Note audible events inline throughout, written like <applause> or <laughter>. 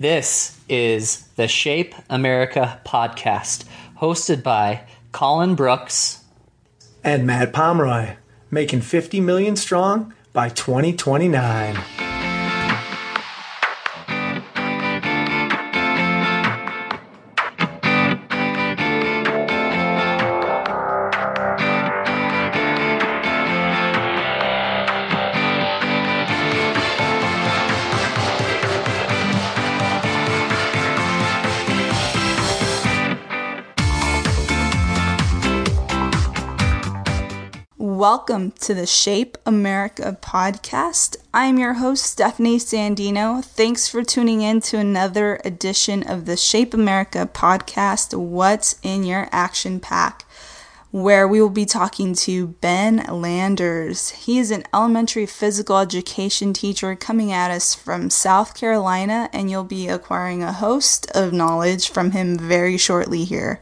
This is the Shape America podcast, hosted by Colin Brooks and Matt Pomeroy, making 50 million strong by 2029. Welcome to the Shape America podcast. I'm your host, Stephanie Sandino. Thanks for tuning in to another edition of the Shape America podcast, What's in Your Action Pack, where we will be talking to Ben Landers. He is an elementary physical education teacher coming at us from South Carolina, and you'll be acquiring a host of knowledge from him very shortly here.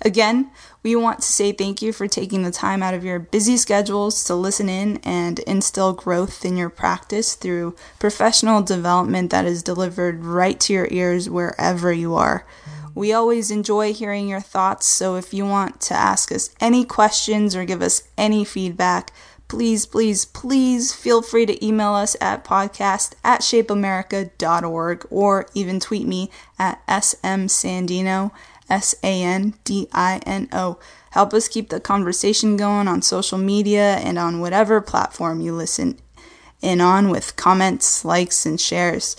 Again, we want to say thank you for taking the time out of your busy schedules to listen in and instill growth in your practice through professional development that is delivered right to your ears wherever you are. We always enjoy hearing your thoughts, so if you want to ask us any questions or give us any feedback, please, please, please feel free to email us at podcast at shapeamerica.org or even tweet me at smsandino S A N D I N O. Help us keep the conversation going on social media and on whatever platform you listen in on with comments, likes, and shares.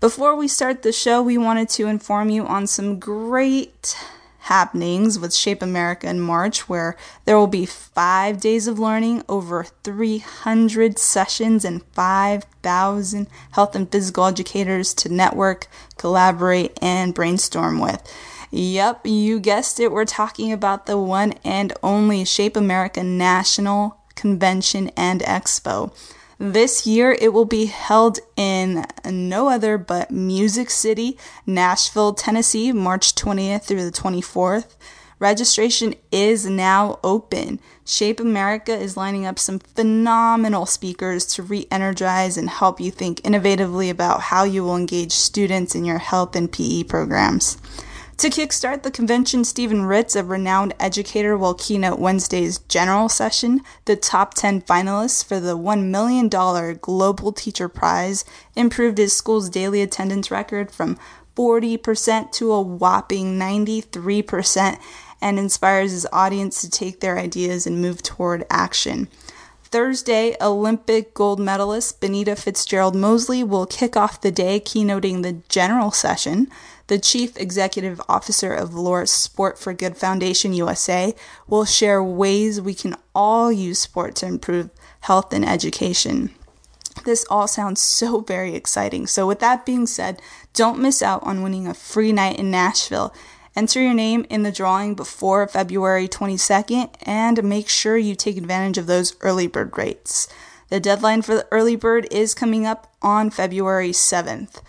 Before we start the show, we wanted to inform you on some great happenings with Shape America in March, where there will be five days of learning, over 300 sessions, and 5,000 health and physical educators to network, collaborate, and brainstorm with. Yep, you guessed it. We're talking about the one and only Shape America National Convention and Expo. This year it will be held in no other but Music City, Nashville, Tennessee, March 20th through the 24th. Registration is now open. Shape America is lining up some phenomenal speakers to re energize and help you think innovatively about how you will engage students in your health and PE programs. To kickstart the convention, Stephen Ritz, a renowned educator, will keynote Wednesday's general session. The top 10 finalists for the $1 million Global Teacher Prize improved his school's daily attendance record from 40% to a whopping 93% and inspires his audience to take their ideas and move toward action. Thursday, Olympic gold medalist Benita Fitzgerald Mosley will kick off the day keynoting the general session. The Chief Executive Officer of Laureus Sport for Good Foundation USA will share ways we can all use sport to improve health and education. This all sounds so very exciting. So, with that being said, don't miss out on winning a free night in Nashville. Enter your name in the drawing before February 22nd and make sure you take advantage of those early bird rates. The deadline for the early bird is coming up on February 7th.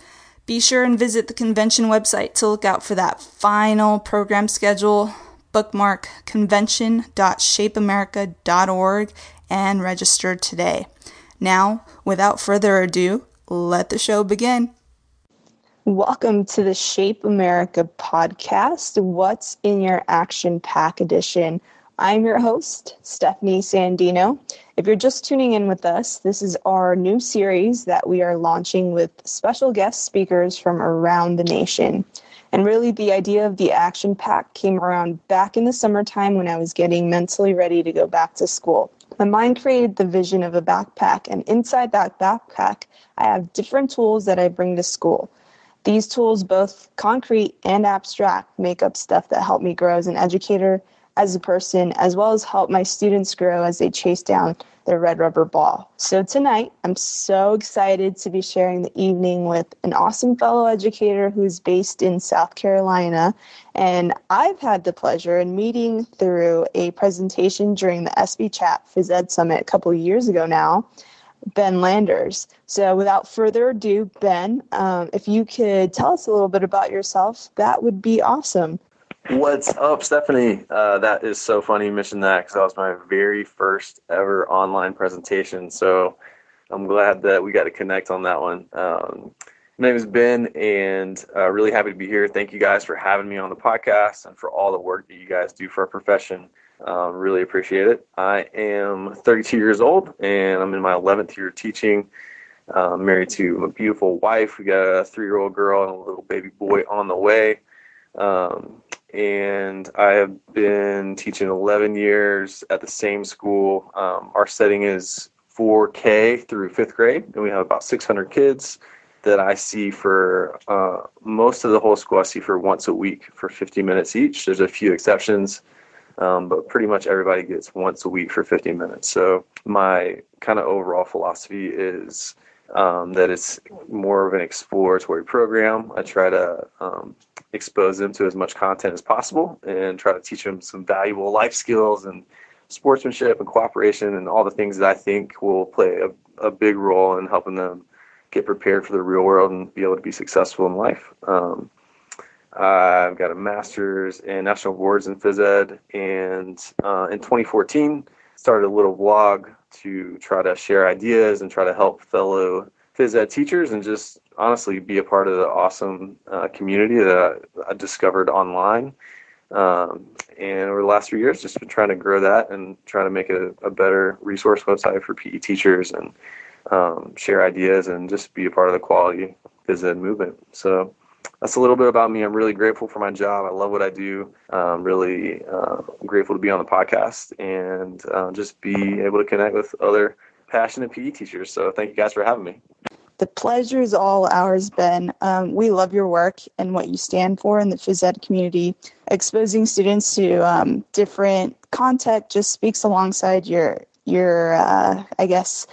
Be sure and visit the convention website to look out for that final program schedule. Bookmark convention.shapeamerica.org and register today. Now, without further ado, let the show begin. Welcome to the Shape America podcast. What's in your action pack edition? I'm your host, Stephanie Sandino. If you're just tuning in with us, this is our new series that we are launching with special guest speakers from around the nation. And really, the idea of the action pack came around back in the summertime when I was getting mentally ready to go back to school. My mind created the vision of a backpack, and inside that backpack, I have different tools that I bring to school. These tools, both concrete and abstract, make up stuff that help me grow as an educator as a person, as well as help my students grow as they chase down their red rubber ball. So tonight, I'm so excited to be sharing the evening with an awesome fellow educator who's based in South Carolina. And I've had the pleasure in meeting through a presentation during the SB Chat Phys Ed Summit a couple years ago now. Ben Landers. So, without further ado, Ben, um, if you could tell us a little bit about yourself, that would be awesome. What's up, Stephanie? Uh, that is so funny you mentioned that because that was my very first ever online presentation. So I'm glad that we got to connect on that one. Um, My name is Ben, and uh, really happy to be here. Thank you guys for having me on the podcast and for all the work that you guys do for our profession. Um, really appreciate it. I am 32 years old, and I'm in my 11th year of teaching. Um, married to a beautiful wife. We got a three-year-old girl and a little baby boy on the way. Um, and I have been teaching 11 years at the same school. Um, our setting is 4K through fifth grade, and we have about 600 kids that I see for uh, most of the whole school. I see for once a week for 50 minutes each. There's a few exceptions, um, but pretty much everybody gets once a week for 50 minutes. So my kind of overall philosophy is um, that it's more of an exploratory program. I try to um, expose them to as much content as possible and try to teach them some valuable life skills and sportsmanship and cooperation and all the things that I think will play a, a big role in helping them get prepared for the real world and be able to be successful in life. Um, I've got a master's in national awards in phys ed, and uh, in 2014 started a little blog to try to share ideas and try to help fellow phys ed teachers and just honestly be a part of the awesome uh, community that I, I, discovered online. Um, and over the last few years, just been trying to grow that and trying to make it a, a better resource website for PE teachers and um, share ideas and just be a part of the quality phys ed movement. So that's a little bit about me. I'm really grateful for my job. I love what I do. I'm really uh, grateful to be on the podcast and uh, just be able to connect with other passionate PE teachers. So thank you guys for having me. The pleasure is all ours, Ben. Um, we love your work and what you stand for in the phys ed community. Exposing students to um, different content just speaks alongside your your uh, I guess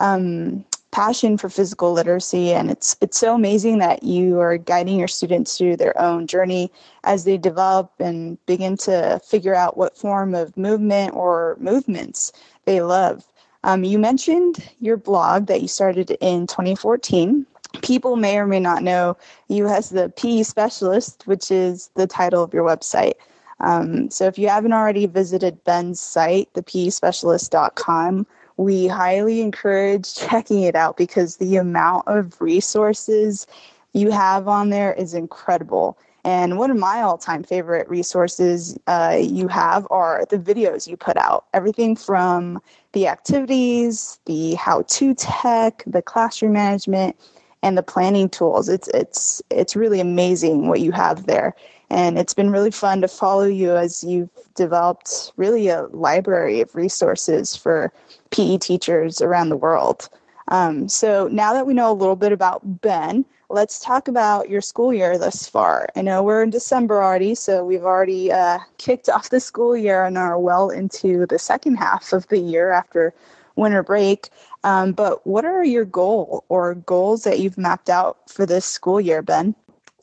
um, passion for physical literacy and it's it's so amazing that you are guiding your students through their own journey as they develop and begin to figure out what form of movement or movements they love um, you mentioned your blog that you started in 2014 people may or may not know you as the PE specialist, which is the title of your website. Um, so if you haven't already visited Ben's site, thepespecialist.com, we highly encourage <laughs> checking it out because the amount of resources you have on there is incredible. And one of my all time favorite resources uh, you have are the videos you put out. Everything from the activities, the how to tech, the classroom management, and the planning tools. It's, it's, it's really amazing what you have there. And it's been really fun to follow you as you've developed really a library of resources for PE teachers around the world. Um, so now that we know a little bit about Ben, let's talk about your school year thus far. I know we're in December already, so we've already uh, kicked <laughs> off the school year and are well into the second half of the year after winter break. Um, but what are your goal or goals that you've mapped out for this school year, Ben?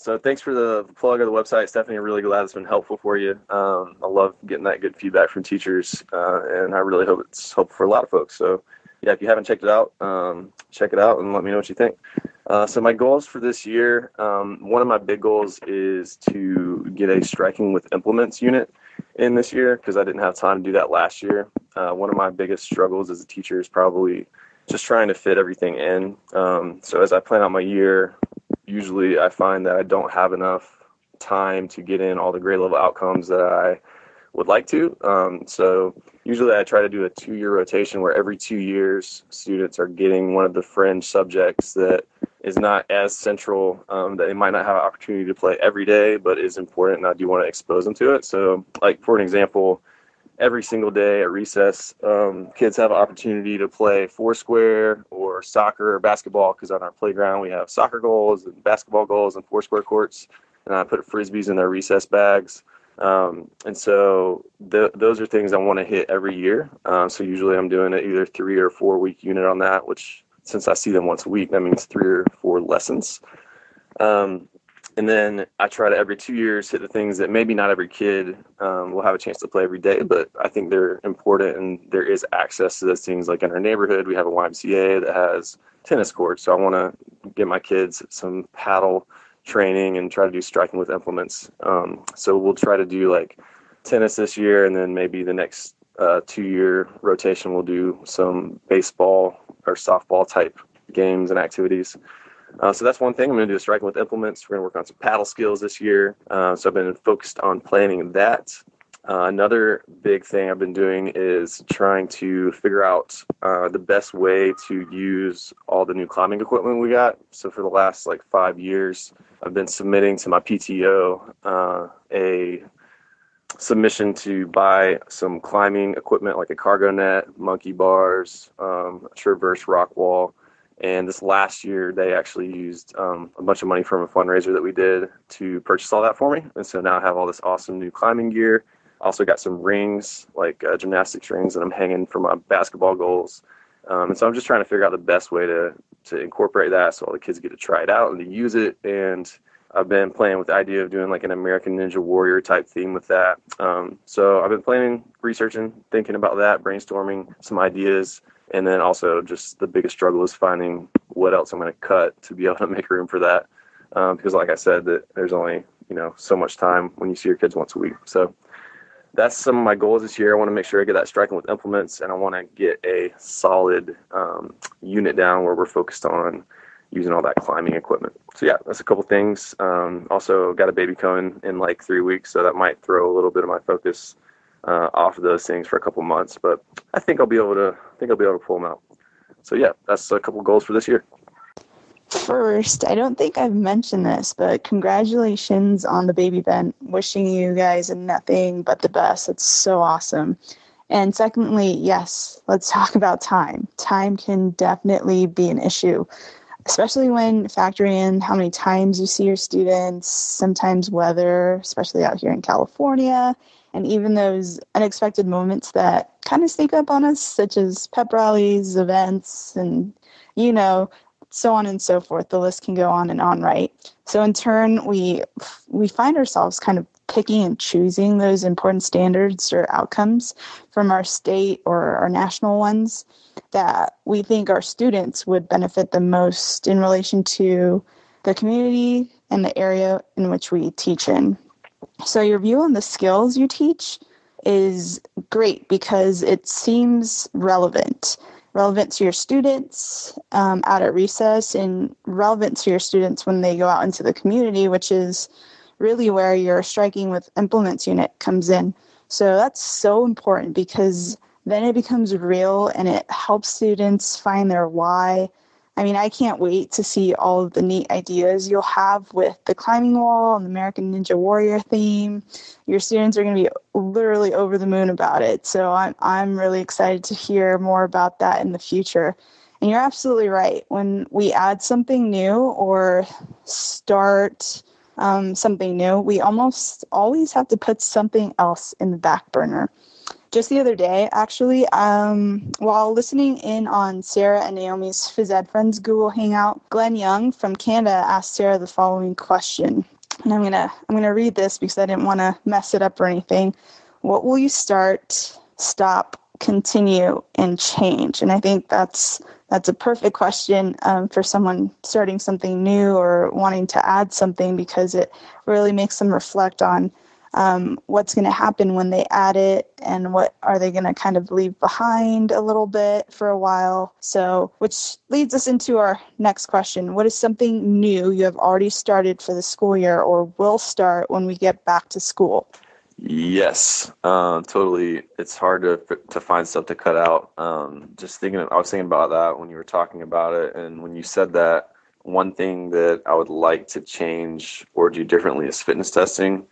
So thanks for the plug of the website, Stephanie. I'm really glad it's been helpful for you. Um, I love getting that good feedback from teachers, uh, and I really hope it's helpful for a lot of folks. So yeah, if you haven't checked it out, um, check it out and let me know what you think. Uh, so my goals for this year, um, one of my big goals is to get a striking with implements unit in this year because I didn't have time to do that last year. Uh, one of my biggest struggles as a teacher is probably just trying to fit everything in. Um, so as I plan out my year, usually I find that I don't have enough time to get in all the grade level outcomes that I would like to. Um, so usually I try to do a two year rotation where every two years students are getting one of the fringe subjects that is not as central um, that they might not have an opportunity to play every day, but is important. And I do want to expose them to it. So like for an example, every single day at recess, um, kids have an opportunity to play foursquare or soccer or basketball because on our playground we have soccer goals and basketball goals and foursquare courts. And I put frisbees in their recess bags. Um, and so th- those are things I want to hit every year. Uh, so usually I'm doing an either three or four week unit on that, which since I see them once a week, that means three or four lessons. Um, and then I try to every two years hit the things that maybe not every kid um, will have a chance to play every day, but I think they're important and there is access to those things. Like in our neighborhood, we have a YMCA that has tennis courts, so I want to get my kids some paddle training and try to do striking with implements. Um, so we'll try to do like tennis this year, and then maybe the next uh, two year rotation we'll do some baseball or softball type games and activities. Uh, so that's one thing. I'm going to do is striking with implements. We're going to work on some paddle skills this year. Uh, so I've been focused on planning that. Uh, another big thing I've been doing is trying to figure out uh, the best way to use all the new climbing equipment we got. So for the last like five years, I've been submitting to my PTO uh, a submission to buy some climbing equipment like a cargo net, monkey bars, um, traverse rock wall. And this last year, they actually used um, a bunch of money from a fundraiser that we did to purchase all that for me. And so now I have all this awesome new climbing gear also got some rings, like uh, gymnastics rings, that I'm hanging for my basketball goals. Um, and so I'm just trying to figure out the best way to to incorporate that so all the kids get to try it out and to use it. And I've been playing with the idea of doing like an American Ninja Warrior type theme with that. Um, so I've been planning, researching, thinking about that, brainstorming some ideas. And then also just the biggest struggle is finding what else I'm going to cut to be <laughs> able to make room for that. Um, because like I said, that there's only, you know, so much time when you see your kids once a week. So that's some of my goals this year. I want to make sure I get that striking with implements, and I want to get a solid um, unit down where we're focused on using all that climbing equipment. So yeah, that's a couple things. Um, also got a baby coming in like three weeks, so that might throw a little bit of my focus uh, off of those things for a couple months. But I think I'll be able to. I think I'll be able to pull them out. So yeah, that's a couple goals for this year. First, I don't think I've mentioned this, but congratulations on the baby Ben. Wishing you guys nothing but the best. It's so awesome. And secondly, yes, let's talk about time. Time can definitely be an issue, especially when factoring in how many times you see your students, sometimes weather, especially out here in California, and even those unexpected moments that kind of sneak up on us, such as pep rallies, events, and you know, so on and so forth. The list can go on and on, right? So in turn, we we find ourselves kind of picking and choosing those important standards or outcomes from our state or our national ones that we think our students would benefit the most in relation to the community and the area in which we teach in. So your view on the skills you teach is great because it seems relevant relevant to your students um, out at recess and relevant to your students when they go out into the community, which is really where your striking with implements unit comes in. So that's so important because then it becomes real and it helps students find their why I mean, I can't wait to see all of the neat ideas you'll have with the climbing wall and the American Ninja Warrior theme. Your students are going to be literally over the moon about it. So I'm I'm really excited to hear more about that in the future. And you're absolutely right. When we add something new or start um, something new, we almost always have to put something else in the back burner just the other day, actually, um, while listening in on Sarah and Naomi's Phys Ed Friends Google Hangout, Glenn Young from Canada asked Sarah the following question. And I'm gonna I'm gonna read this because I didn't want to mess it up or anything. What will you start, stop, continue, and change? And I think that's that's a perfect question um, for someone starting something new or wanting to add something because it really makes them reflect on um, what's going to happen when they add it and what are they going to kind of leave behind a little bit for a while so which leads us into our next question what is something new you have already started for the school year or will start when we get back to school Yes, uh, totally. It's hard to to find stuff to cut out. Um, just thinking, I was thinking about that when you were talking about it, and when you said that, one thing that I would like to change or do differently is fitness testing.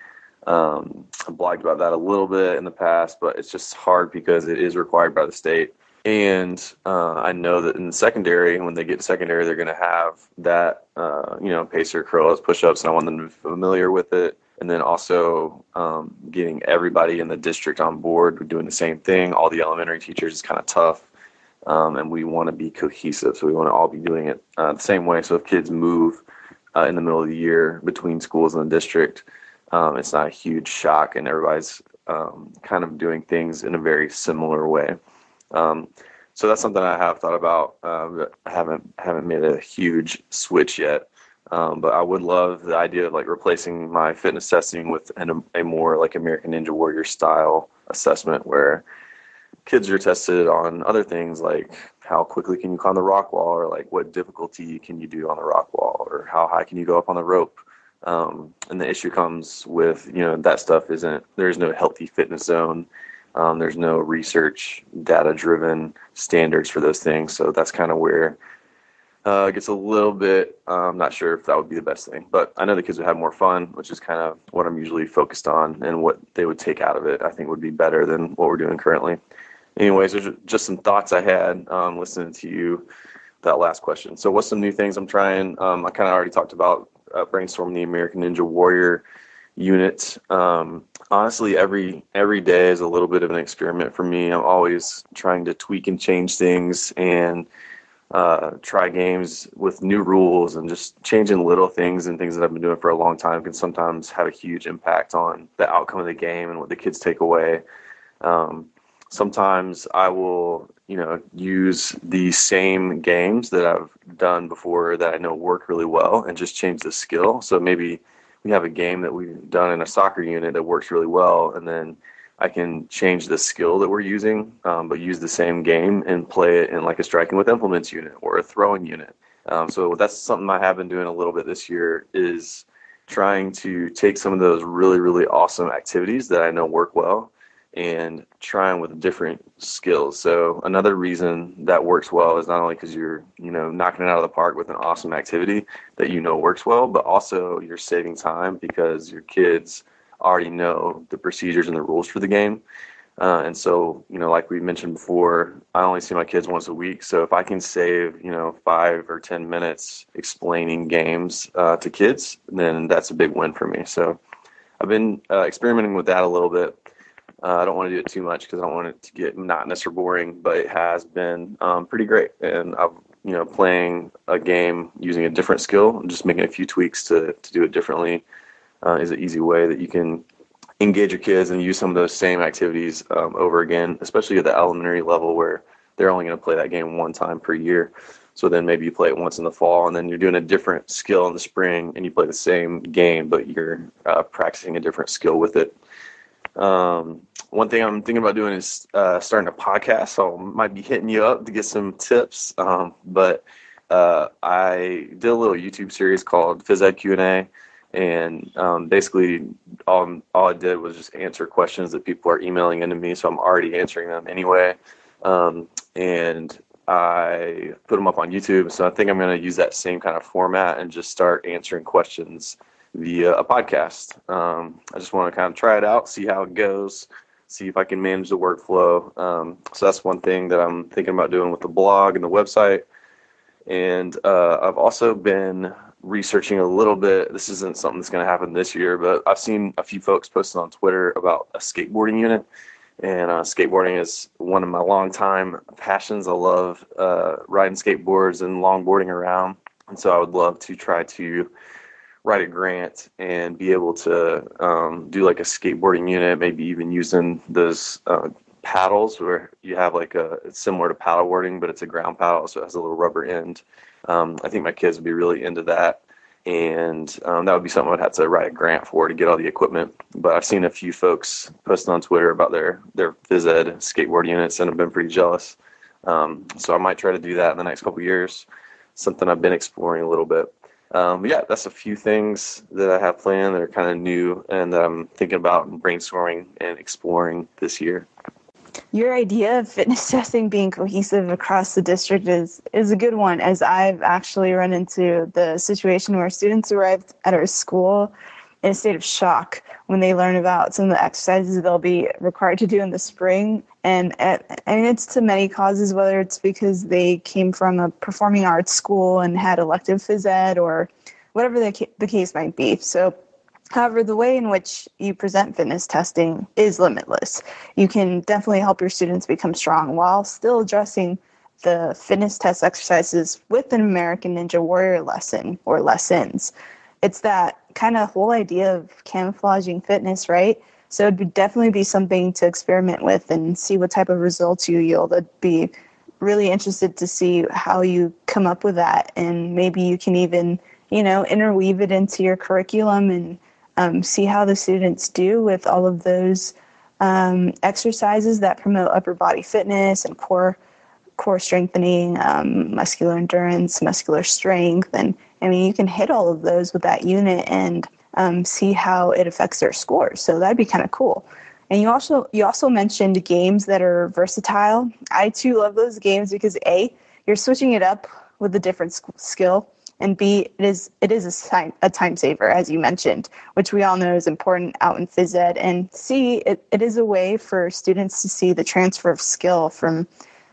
Um, I blogged about that a little bit in the past, but it's just hard because it is required by the state. And uh, I know that in the secondary, when they get secondary, they're going to have that, uh, you know, pacer, curls, push ups, and I want them to be familiar with it. And then also um, getting everybody in the district on board doing the same thing. All the elementary teachers is kind of tough. Um, and we want to be cohesive. So we want to all be doing it uh, the same way. So if kids move uh, in the middle of the year between schools in the district, um, it's not a huge shock, and everybody's um, kind of doing things in a very similar way. Um, so that's something I have thought about. Uh, I haven't haven't made a huge switch yet, um, but I would love the idea of like replacing my fitness testing with an, a more like American Ninja Warrior style assessment, where kids are tested on other things like how quickly can you climb the rock wall, or like what difficulty can you do on the rock wall, or how high can you go up on the rope. Um, and the issue comes with you know that stuff isn't there's no healthy fitness zone. Um, there's no research data driven standards for those things. So that's kind of where uh, it gets a little bit. I'm um, not sure if that would be the best thing, but I know the kids would have more fun, which is kind of what I'm usually focused on, and what they would take out of it. I think would be better than what we're doing currently. Anyways, there's just some thoughts I had um, listening to you that last question. So, what's some new things I'm trying? Um, I kind of already talked about uh, the American Ninja Warrior unit. Um, honestly, every every day is a little bit of an experiment for me. I'm always trying to tweak and change things and uh, try games with new rules and just changing little things and things that I've been doing for a long time can sometimes have a huge impact on the outcome of the game and what the kids take away. Um, sometimes I will, you know, use the same games that I've done before that I know work really well and just change the skill. So maybe we have a game that we've done in a soccer unit that works really well, and then I can change the skill that we're using, um, but use the same game and play it in like a striking with implements unit or a throwing unit. Um, so that's something I have been doing a little bit this year is trying to take some of those really really awesome activities that I know work well and trying with different skills. So another reason that works well is not only because you're, you know, knocking it out of the park with an awesome activity that you know works well, but also you're saving time because your kids already know the procedures and the rules for the game. Uh, and so, you know, like we mentioned before, I only see my kids once a week. So if I can save, you know, five or 10 minutes explaining games uh, to kids, then that's a big win for me. So I've been uh, experimenting with that a little bit. Uh, I don't want to do it too much because I don't want it to get monotonous or boring, but it has been um, pretty great. And I've, you know, playing a game using a different skill, just making a few tweaks to, to do it differently uh, is an easy way that you can engage your kids and use some of those same activities um, over again, especially at the elementary level where they're only going to play that game one time per year. So then maybe you play it once in the fall, and then you're doing a different skill in the spring, and you play the same game, but you're uh, practicing a different skill with it. Um, one thing I'm thinking about doing is uh, starting a podcast. So I might be hitting you up to get some tips. Um, but uh, I did a little YouTube series called Phys Ed Q and A and um, basically all, all I did was just answer questions that people are emailing into me, so I'm already answering them anyway. Um, and I put them up on YouTube, so I think I'm going to use that same kind of format and just start answering questions via a podcast. Um, I just want to kind of try it out, see how it goes, see if I can manage the workflow. Um, so that's one thing that I'm thinking about doing with the blog and the website. And uh, I've also been researching a little bit. This isn't something that's going to happen this year, but I've seen a few folks posting on Twitter about a skateboarding unit. And uh, skateboarding is one of my long-time passions. I love uh, riding skateboards and longboarding around. And so I would love to try to write a grant and be able to um, do like a skateboarding unit, maybe even using those uh, paddles where you have like a it's similar to paddleboarding, but it's a ground paddle, so it has a little rubber end. Um, I think my kids would be really into that, and um, that would be something I'd have to write a grant for to get all the equipment. But I've seen a few folks posting on Twitter about their their phys ed skateboard units, and I've been pretty jealous. Um, so I might try to do that in the next couple years. Something I've been exploring a little bit. Um, yeah, that's a few things that I have planned that are kind of new and that I'm thinking about and brainstorming and exploring this year. Your idea of fitness <laughs> testing being cohesive across the district is is a good one as I've actually run into the situation where students arrived at our school in a state of shock when they learn about some of the exercises they'll be required to do in the spring and at, and it's to many causes whether it's because they came from a performing arts school and had elective phys ed or whatever the, the case might be so However, the way in which you present fitness testing is limitless. You can definitely help your students become strong while still addressing the fitness test exercises with an American Ninja Warrior lesson or lessons. It's that kind of whole idea of camouflaging fitness, right? So it'd definitely be something to experiment with and see what type of results you yield. I'd be really interested to see how you come up with that, and maybe you can even, you know, interweave it into your curriculum and um, see how the students do with all of those um, exercises that promote upper body fitness and core core strengthening, um, muscular endurance, muscular strength, and I mean you can hit all of those with that unit and um, see how it affects their scores. So that'd be kind of cool. And you also you also mentioned games that are versatile. I too love those games because a you're switching it up with a different skill and B, it is it is a time a time saver, as you mentioned, which we all know is important out in phys ed. And C, it, it is a way for students to see the transfer of skill from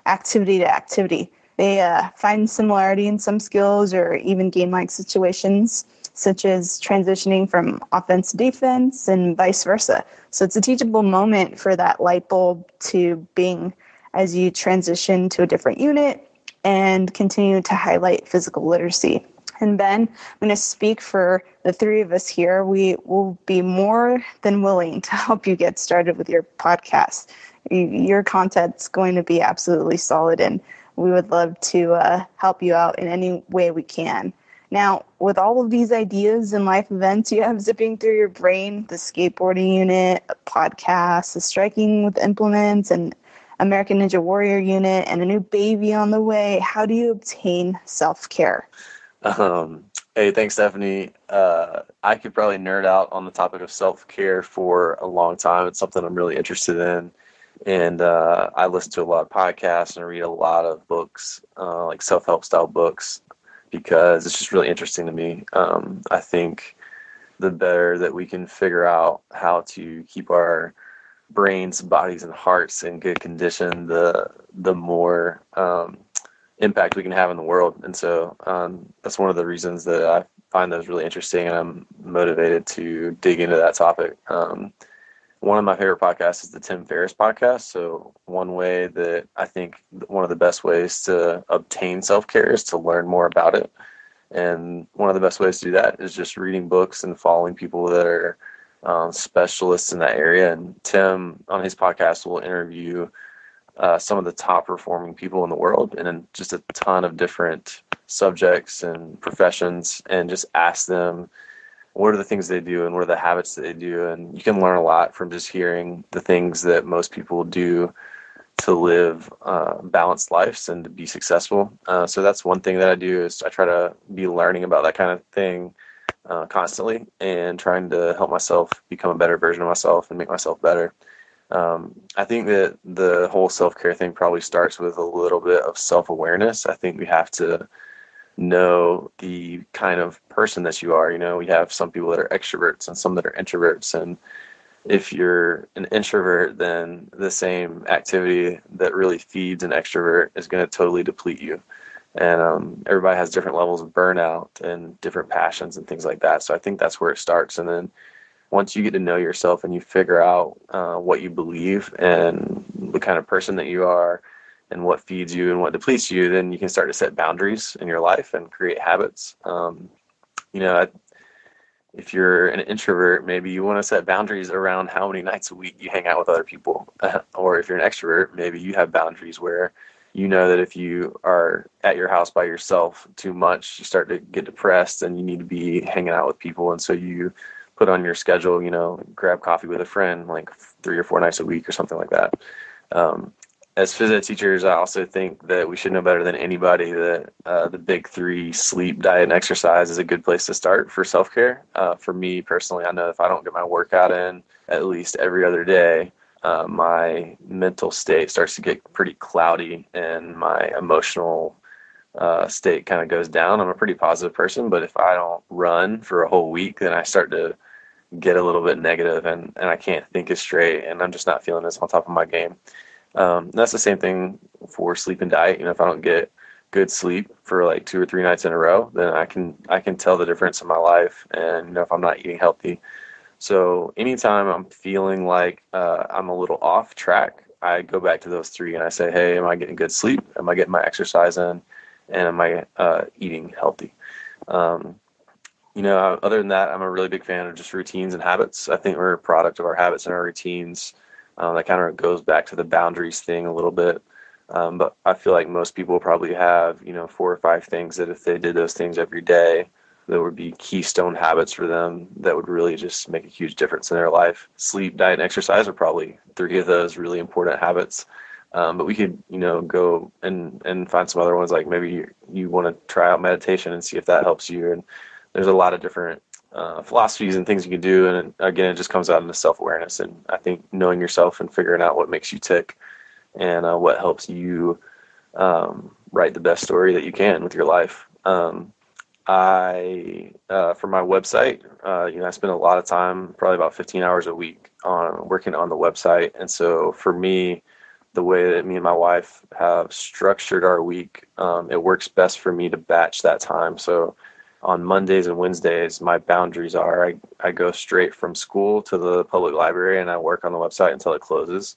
activity to activity. They uh, find similarity in some skills or even game-like situations, such as transitioning from offense to defense and vice versa. So it's a teachable moment for that light bulb to being as you transition to a different unit and continue to highlight physical literacy. And Ben, I'm going to speak for the three of us here. We will be more than willing to help you get started with your podcast. Your content's going to be absolutely solid, and we would love to uh, help you out in any way we can. Now, with all of these ideas and life events you have <laughs> zipping through your brain the skateboarding unit, a podcast, the striking with implements, and American Ninja Warrior unit, and a new baby on the way how do you obtain self care? Um, hey, thanks, Stephanie. Uh, I could probably nerd out on the topic of self care for a long time. It's something I'm really interested in. And uh, I listen to a lot of podcasts and read a lot of books, uh, like self help style books, because it's just really interesting to me. Um, I think the better that we can figure out how to keep our brains, bodies, and hearts in good condition, the the more um, impact we can have in the world. And so um, that's one of the reasons that I find those really interesting, and I'm motivated to dig into that topic. One of my favorite podcasts is the Tim Ferriss podcast. So one way that I think one of the best ways to obtain self care is to learn more about it. And one of the best ways to do that is just reading books and following people that are um, specialists in that area. And Tim on his podcast will interview uh, some of the top performing people in the world and just a ton of different subjects and professions and just ask them what are the things they do and what are the habits that they do? And you can learn a lot from just hearing the things that most people do to live uh, balanced lives and to be successful. Uh, so that's one thing that i do is i try to be learning about that kind of thing uh, constantly and trying to help myself become a better version of myself and make myself better. Um, I think that the whole self care thing probably starts with a little bit of self awareness. I think we have to know the kind of person that you are. You know, we have some people that are extroverts and some that are introverts. And if you're an introvert, then the same activity that really feeds an extrovert is going to totally deplete you. And um, everybody has different levels of burnout and different passions and things like that. So I think that's where it starts. And then once you get to know yourself and you figure out uh, what you believe and the kind of person that you are and what feeds you and what depletes you, then you can start to set boundaries in your life and create habits. Um, you know, if you're an introvert, maybe you want to set boundaries around how many nights a week you hang out with other people. <laughs> or if you're an extrovert, maybe you have boundaries where you know that if you are at your house by yourself too much, you start to get depressed and you need to be hanging out with people. And so you put on your schedule, you know, grab coffee with a friend like three or four nights a week or something like that. Um, as phys ed teachers, I also think that we should know better than anybody that uh, the big three sleep, diet, and exercise is a good place to start for self care. Uh, for me personally, I know if I don't get my workout in at least every other day, uh, my mental state starts to get pretty cloudy and my emotional uh, state kind of goes down. I'm a pretty positive person, but if I don't run for a whole week, then I start to get a little bit negative and, and I can't think as straight and I'm just not feeling as on top of my game. Um, that's the same thing for sleep and diet. You know, if I don't get good sleep for like two or three nights in a row, then I can I can tell the difference in my life. And you know, if I'm not eating healthy, so anytime I'm feeling like uh, I'm a little off track, I go back to those three and I say, Hey, am I getting good sleep? Am I getting my exercise in? And am I uh, eating healthy? Um, you know, other than that, I'm a really big fan of just routines and habits. I think we're a product of our habits and our routines. Um, that kind of goes back to the boundaries thing a little bit. Um, but I feel like most people probably have, you know, four or five things that if they did those things every day, that would be keystone habits for them that would really just make a huge difference in their life. Sleep, diet, and exercise are probably three of those really important habits. Um, but we could, you know, go and and find some other ones. Like maybe you, you want to try out meditation and see if that helps you. And there's a lot of different uh, philosophies and things you can do. And again, it just comes out into self awareness. And I think knowing yourself and figuring out what makes you tick and uh, what helps you um, write the best story that you can with your life. Um, I, uh, for my website, uh, you know, I spend a lot of time, probably about 15 hours a week, on working on the website. And so for me, the way that me and my wife have structured our week, um, it works best for me to batch that time. So on Mondays and Wednesdays, my boundaries are I, I go straight from school to the public library and I work on the website until it closes.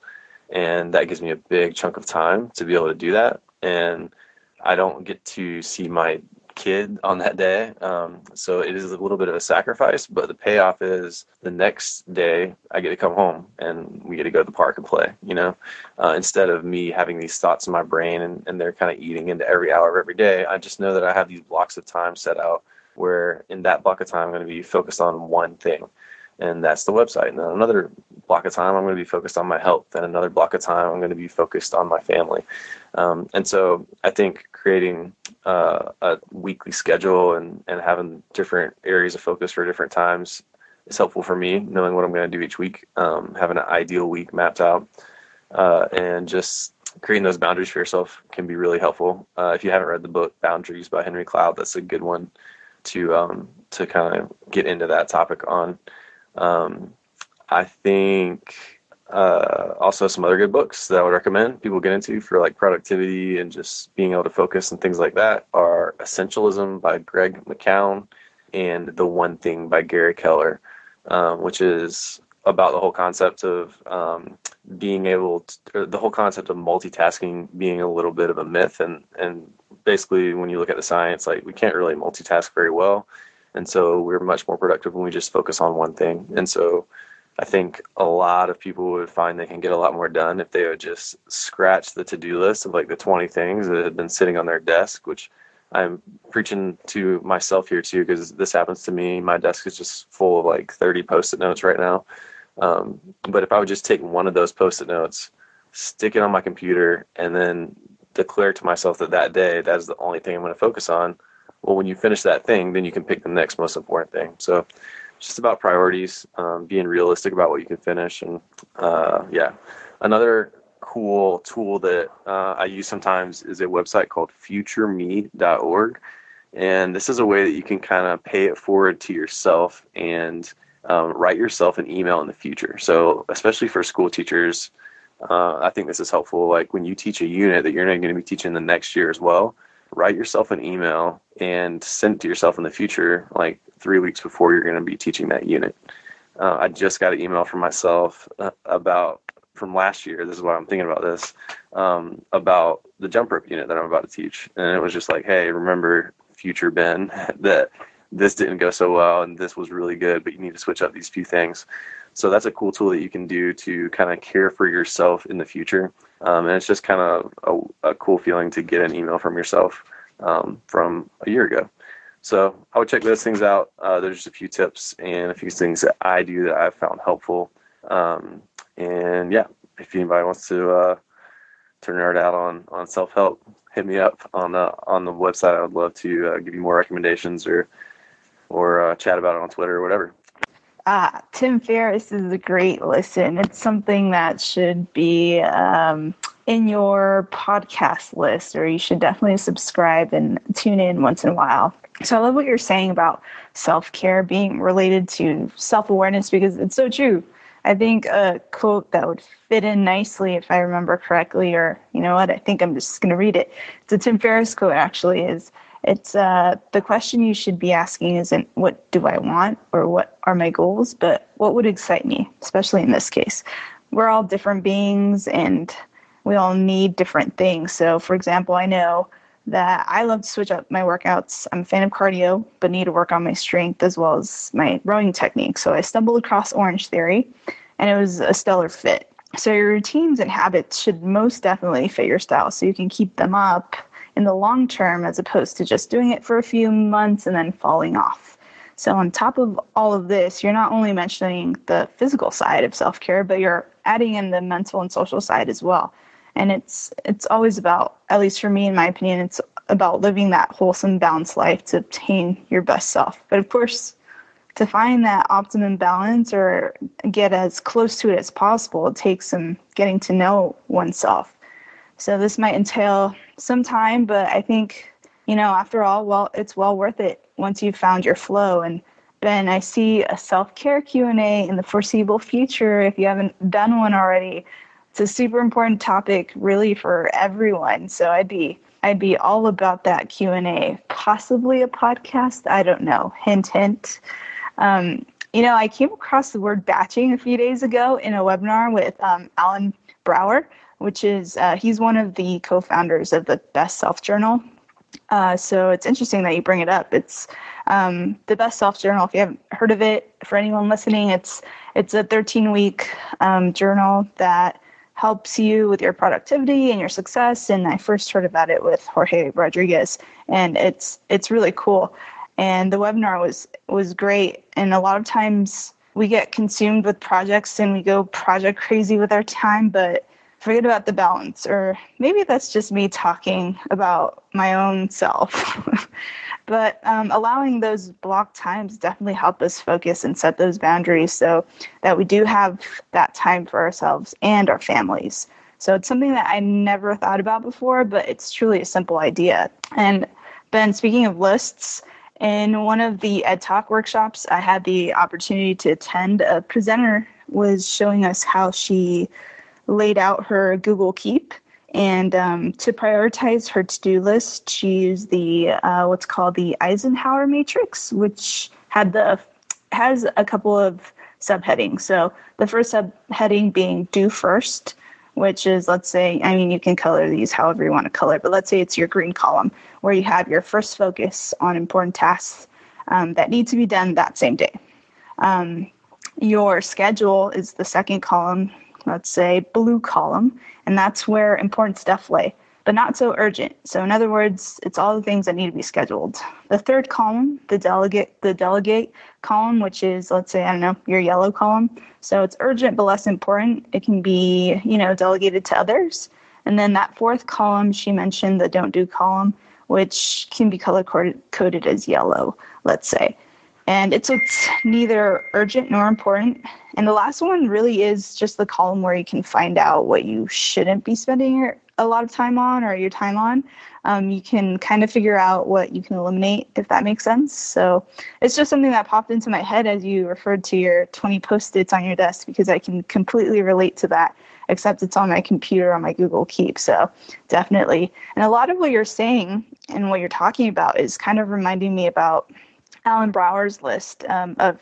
And that gives me a big chunk of time to be able to do that. And I don't get to see my kid on that day. Um, so it is a little bit of a sacrifice, but the payoff is the next day I get to come home and we get to go to the park and play, you know, uh, instead of me having these thoughts in my brain and, and they're kind of eating into every hour of every day. I just know that I have these blocks of time set out where in that block of time I'm going to be focused on one thing and that's the website. And then another block of time, I'm going to be focused on my health, and another block of time, I'm going to be focused on my family. Um, and so I think creating uh, a weekly schedule and, and having different areas of focus for different times is helpful for me, knowing what I'm going to do each week, um, having an ideal week mapped out, uh, and just creating those boundaries for yourself can be really helpful. Uh, if you haven't read the book Boundaries by Henry Cloud, that's a good one to um, to kind of get into that topic on. Um, I think uh, also some other good books that I would recommend people get into for like productivity and just being able to focus and things like that are Essentialism by Greg McKeown and The One Thing by Gary Keller, um, which is about the whole concept of um, being able to, the whole concept of multitasking being a little bit of a myth and and basically when you look at the science like we can't really multitask very well and so we're much more productive when we just focus on one thing. And so I think a lot of people would find they can get a lot more done if they would just scratch the to do list of like the 20 things that had been sitting on their desk, which I'm preaching to myself here too, because this happens to me. My desk is just full of like 30 post it notes right now. Um, but if I would just take one of those post it notes, stick it on my computer, and then declare to myself that that day, that is the only thing I'm going to focus on, well, when you finish that thing, then you can pick the next most important thing. So just about priorities, um, being realistic about what you can finish. And uh, yeah, another cool tool that uh, I use sometimes is a website called futureme.org. And this is a way that you can kind of pay it forward to yourself and um, write yourself an email in the future. So, especially for school teachers, uh, I think this is helpful. Like when you teach a unit that you're not going to be teaching the next year as well, write yourself an email and send it to yourself in the future, like three weeks before you're going to be teaching that unit. Uh, I just got an email from myself uh, about from last year. This is why I'm thinking about this um, about the jump rope unit that I'm about to teach, and it was just like, hey, remember, future Ben, <laughs> that this didn't go so well and this was really good, but you need to switch up these few things. So that's a cool tool that you can do to kind of care for yourself in the future. Um, and it's just kind of a, a, cool feeling to get an email from yourself um, from a year ago. So I would check those things out. Uh, there's just a few tips and a few things that I do that I've found helpful. Um, and yeah, if anybody wants to uh, to nerd out on on self help, hit me up on the on the website. I would love to uh, give you more recommendations or or uh, chat about it on Twitter or whatever. Ah, Tim Ferriss is a great listen. It's something that should be um, in your podcast list, or you should definitely subscribe and tune in once in a while. So I love what you're saying about self care being related to self awareness because it's so true. I think a quote that would fit in nicely, if I remember correctly, or you know what, I think I'm just going to read it. It's a Tim Ferriss quote, actually, is it's uh, the question you should be asking isn't what do I want or what are my goals, but what would excite me, especially in this case. We're all different beings and we all need different things. So, for example, I know that I love to switch up my workouts. I'm a fan of cardio, but need to work on my strength as well as my rowing technique. So, I stumbled across Orange Theory and it was a stellar fit. So, your routines and habits should most definitely fit your style so you can keep them up in the long term as opposed to just doing it for a few months and then falling off. So, on top of all of this, you're not only mentioning the physical side of self care, but you're adding in the mental and social side as well. And it's it's always about at least for me in my opinion it's about living that wholesome balanced life to obtain your best self. But of course to find that optimum balance or get as close to it as possible it takes some getting to know oneself. So this might entail some time but i think you know after all well it's well worth it once you've found your flow. And ben i see a self-care q&a in the foreseeable future if you haven't done one already it's a super important topic really for everyone. So i'd be i'd be all about that q&a possibly a podcast? I don't know. Hint hint. Um, you know i came across the word batching a few days ago in a webinar with um, Allen Brouwer which is uh, he's one of the co-founders of the best self journal. Uh, so it's interesting that you bring it up. It's um, the best self journal if you haven't heard of it for anyone listening it's it's a 13 week um, journal that helps you with your productivity and your success. And I first heard about it with Jorge Rodriguez, and it's it's really cool. And the webinar was was great. And a lot of times we get consumed with projects and we go project crazy with our time, but forget about the balance. Or maybe that's just me talking about my own self. <laughs> but um, allowing those block times definitely help us focus and set those boundaries so that we do have that time for ourselves and our families. So it's something that i never thought about before but it's truly a simple idea. And ben speaking of lists in one of the ed talk workshops i had the opportunity to attend. A presenter was showing us how she laid out her google keep and um, to prioritize her to-do list, she used the uh, what's called the Eisenhower matrix, which had the has a couple of subheadings. So the first subheading being do first, which is let's say I mean you can color these however you want to color, but let's say it's your green column where you have your first focus on important tasks um, that need to be done that same day. Um, your schedule is the second column, let's say blue column, and that's where important stuff lay, but not so urgent. So in other words, it's all the things that need to be scheduled. The third column, the delegate, the delegate column, which is let's say I don't know your yellow column. So it's urgent but less important. It can be you know delegated to others. And then that fourth column, she mentioned the don't do column, which can be color coded as yellow, let's say and it's it's neither urgent nor important. And the last one really is just the column where you can find out what you shouldn't be spending your, a lot of time on or your time on. Um, you can kind of figure out what you can eliminate if that makes sense. So it's just something that popped into my head as you referred to your 20 post-its on your desk because I can completely relate to that except it's on my computer on my Google Keep. So definitely. And a lot of what you're saying and what you're talking about is kind of reminding me about Allen Brouwer's list um, of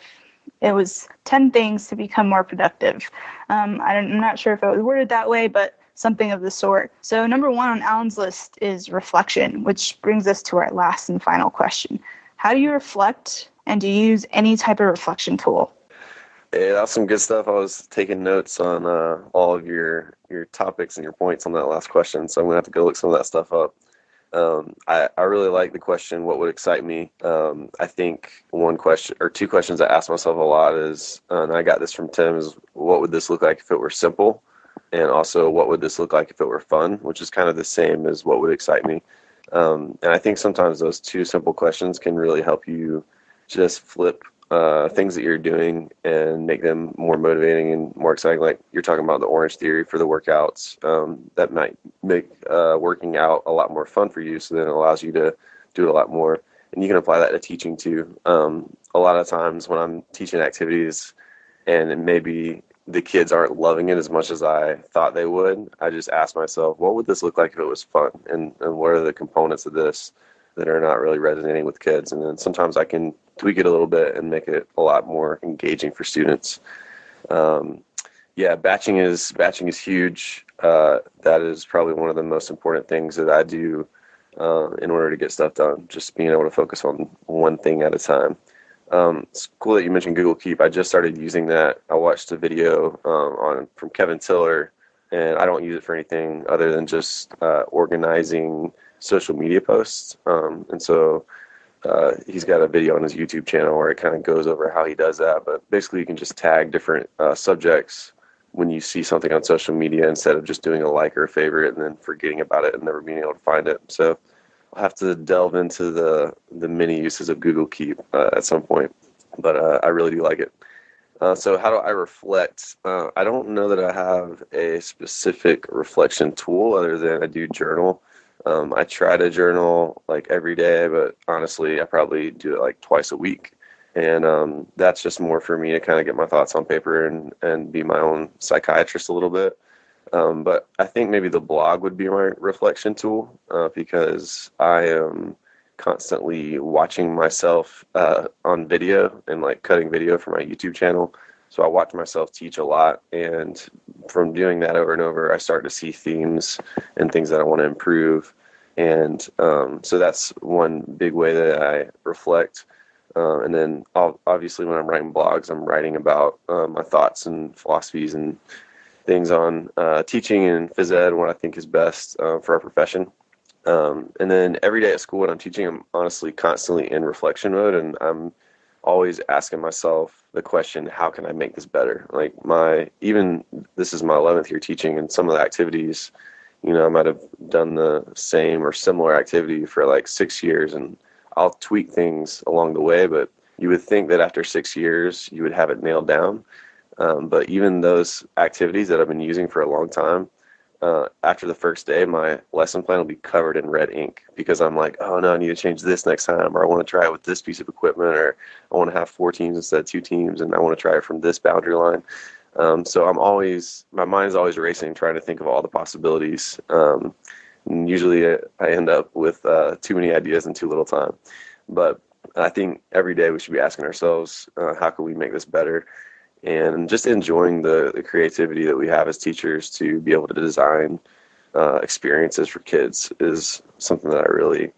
it was 10 things to become more productive. Um, I'm not sure if it was worded that way, but something of the sort. So, number one on Allen's list is reflection, which brings us to our last and final question. How do you reflect, and do you use any type of reflection tool? Yeah, that's some good stuff. I was taking notes on uh, all of your your topics and your points on that last question, so I'm gonna have to go look some of that stuff up. Um, I, I really like the question, what would excite me? Um, I think one question or two questions I ask myself a lot is, and I got this from Tim, is what would this look like if it were simple? And also, what would this look like if it were fun? Which is kind of the same as what would excite me. Um, and I think sometimes those two simple questions can really help you just flip uh, things that you're doing and make them more motivating and more exciting. Like you're talking about the orange theory for the workouts, um, that might make uh, working out a lot more fun for you. So then it allows you to do it a lot more. And you can apply that to teaching too. Um, a lot of times when I'm teaching activities and maybe the kids aren't loving it as much as I thought they would, I just ask myself, what would this look like if it was fun? And, and what are the components of this that are not really resonating with kids? And then sometimes I can tweak it a little bit and make it a lot more engaging for students. Um, yeah, batching is batching is huge. Uh, that is probably one of the most important things that I do uh, in order to get stuff done. Just being able to focus on one thing at a time. Um, it's cool that you mentioned Google Keep. I just started using that. I watched a video um, on from Kevin Tiller, and I don't use it for anything other than just uh, organizing social media posts. Um, and so uh, he's got a video on his YouTube channel where it kind of goes over how he does that. But basically, you can just tag different uh, subjects when you see something on social media instead of just doing a like or a favorite and then forgetting about it and never being able to find it. So I'll have to delve into the the many uses of Google Keep uh, at some point, but uh, I really do like it. Uh, so how do I reflect? Uh, I don't know that I have a specific reflection tool other than I do journal. Um, I try to journal like every day, but honestly, I probably do it like twice a week. And um, that's just more for me to kind of get my thoughts on paper and, and be my own psychiatrist a little bit. Um, but I think maybe the blog would be my reflection tool uh, because I am constantly watching myself uh, on video and like cutting video for my YouTube channel. So I watch myself teach a lot, and from doing that over and over, I start to see themes and things that I want to improve. And um, so that's one big way that I reflect. Uh, and then obviously, when I'm writing blogs, I'm writing about uh, my thoughts and philosophies and things on uh, teaching and phys ed, what I think is best uh, for our profession. Um, and then every day at school when I'm teaching, I'm honestly constantly in reflection mode, and I'm always asking myself the question, how can I make this better? Like my even this is my 11th year teaching, and some of the activities, you know, I might have done the same or similar activity for like six years, and I'll tweak things along the way, but you would think that after six years you would have it nailed down. Um, but even those activities that I've been using for a long time, uh, after the first day, my lesson plan will be covered in red ink because I'm like, oh no, I need to change this next time, or I want to try it with this piece of equipment, or I want to have four teams instead of two teams, and I want to try it from this boundary line. Um, so I'm always, my mind is always racing, trying to think of all the possibilities. Um, and usually I end up with uh, too many ideas in too little time. But I think every day we should be asking ourselves, uh, how can we make this better? And just enjoying the, the creativity that we have as teachers to be able to design uh, experiences for kids is something that I really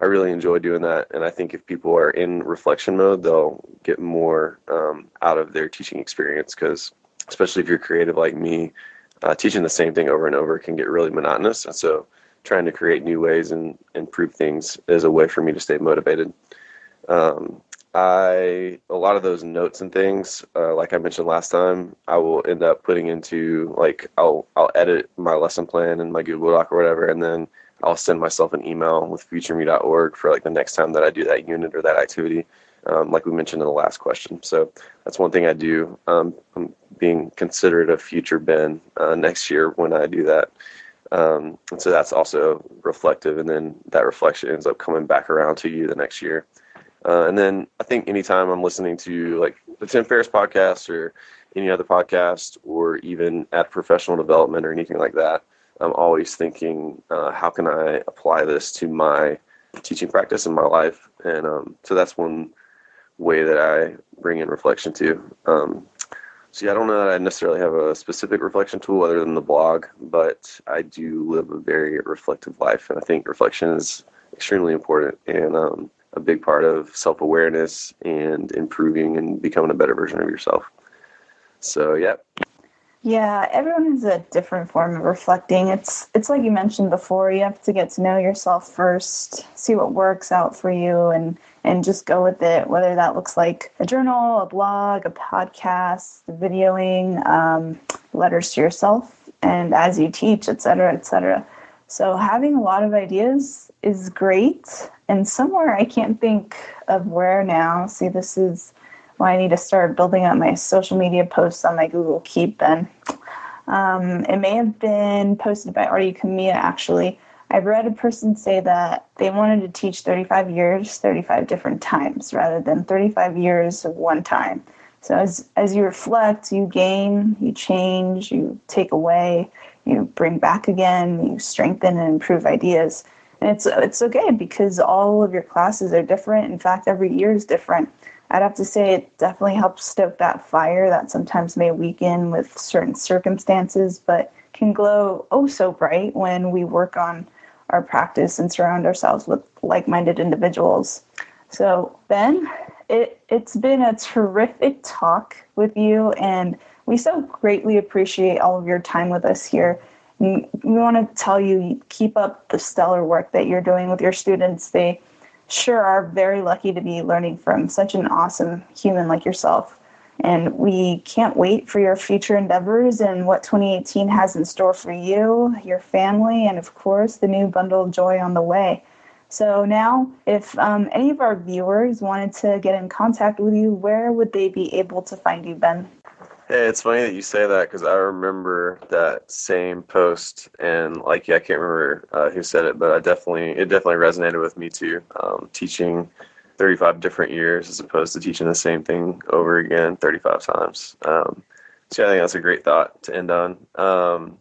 I really enjoy doing that. And I think if people are in reflection mode they'll get more um, out of their teaching experience because especially if you're creative like me uh, teaching the same thing over and over can get really monotonous. And so trying to create new ways and improve things is a way for me to stay motivated. Um, I a lot of those notes and things, uh, like I mentioned last time, I will end up putting into like I'll I'll edit my lesson plan in my Google Doc or whatever, and then I'll send myself an email with futureme.org for like the next time that I do that unit or that activity, um, like we mentioned in the last question. So that's one thing I do. Um, I'm being considerate of future Ben uh, next year when I do that. Um, and so that's also reflective, and then that reflection ends up coming back around to you the next year. Uh, and then I think anytime I'm listening to like the Tim Ferriss podcast or any other podcast or even at professional development or anything like that, I'm always thinking, uh, how can I apply this to my teaching practice in my life? And um, so that's one way that I bring in reflection to. Um, I don't know that I necessarily have a specific reflection tool other than the blog, but I do live a very reflective life, and I think reflection is extremely important. And um, a big part of self awareness and improving and becoming a better version of yourself. So, yeah. Yeah, everyone has a different form of reflecting. It's it's like you mentioned before, you have to get to know yourself first, see what works out for you and and just go with it, whether that looks like a journal, a blog, a podcast, videoing, um, letters to yourself, and as you teach, et cetera, et cetera. So having a lot of ideas is great and somewhere I can't think of where now. See, this is why I need to start building up my social media posts on my Google Keep. Then um, it may have been posted by Artie Kamiya. Actually, I've read a person say that they wanted to teach 35 years, 35 different times, rather than 35 years of one time. So as as you reflect, you gain, you change, you take away, you bring back again, you strengthen and improve ideas and it's it's okay because all of your classes are different. In fact, every year is different. I'd have to say it definitely helps stoke that fire that sometimes may weaken with certain circumstances, but can glow oh so bright when we work on our practice and surround ourselves with like-minded individuals. So, Ben, it it's been a terrific talk with you and we so greatly appreciate all of your time with us here we want to tell you keep up the stellar work that you're doing with your students. They sure are very lucky to be learning from such an awesome human like yourself. And we can't wait for your future endeavors and what 2018 has in store for you, your family, and of course, the new bundle of joy on the way. So, now, if um, any of our viewers wanted to get in contact with you, where would they be able to find you, Ben? Hey, it's funny that you say that because I remember that same post, and like, yeah, I can't remember uh, who said it, but I definitely it definitely resonated with me too. Um, teaching 35 different years as opposed to teaching the same thing over again 35 times. Um, so yeah, I think that's a great thought to end on. Um,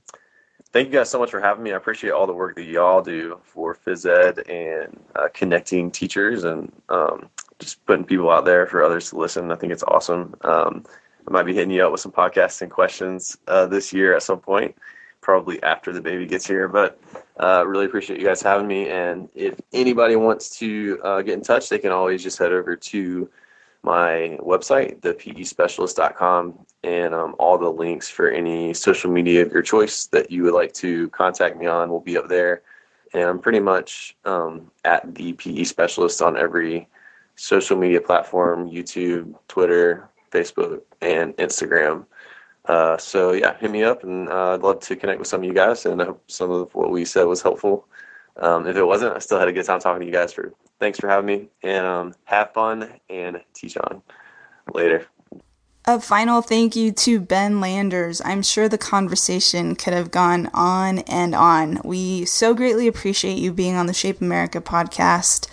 thank you guys so much for having me. I appreciate all the work that y'all do for phys ed and uh, connecting teachers and um, just putting people out there for others to listen. I think it's awesome. Um, I might be hitting you up with some podcasting questions uh, this year at some point, probably after the baby gets here. But uh, really appreciate you guys having me. And if anybody wants to uh, get in touch, they can always just head over to my website, thepespecialist.com, and um, all the links for any social media of your choice that you would like to contact me on will be up there. And I'm pretty much um, at the PE specialist on every social media platform YouTube, Twitter, Facebook, and Instagram. Uh, so yeah, hit me up, and uh, I'd love to connect with some of you guys. And I hope some of what we said was helpful. Um, if it wasn't, I still had a good time talking to you guys. For thanks for having me, and um, have fun and teach on. Later. A final thank you to Ben Landers. I'm sure the conversation could have gone on and on. We so greatly appreciate you being on the Shape America podcast.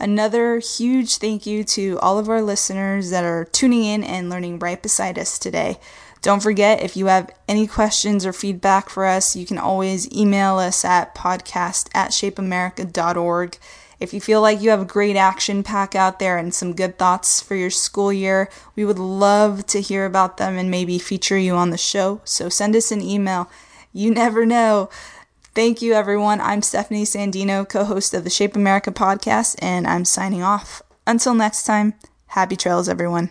Another huge thank you to all of our listeners that are tuning in and learning right beside us today. Don't forget, if you have any questions or feedback for us, you can always email us at podcast at shapeamerica.org. If you feel like you have a great action pack out there and some good thoughts for your school year, we would love to hear about them and maybe feature you on the show. So send us an email. You never know. Thank you, everyone. I'm Stephanie Sandino, co host of the Shape America podcast, and I'm signing off. Until next time, happy trails, everyone.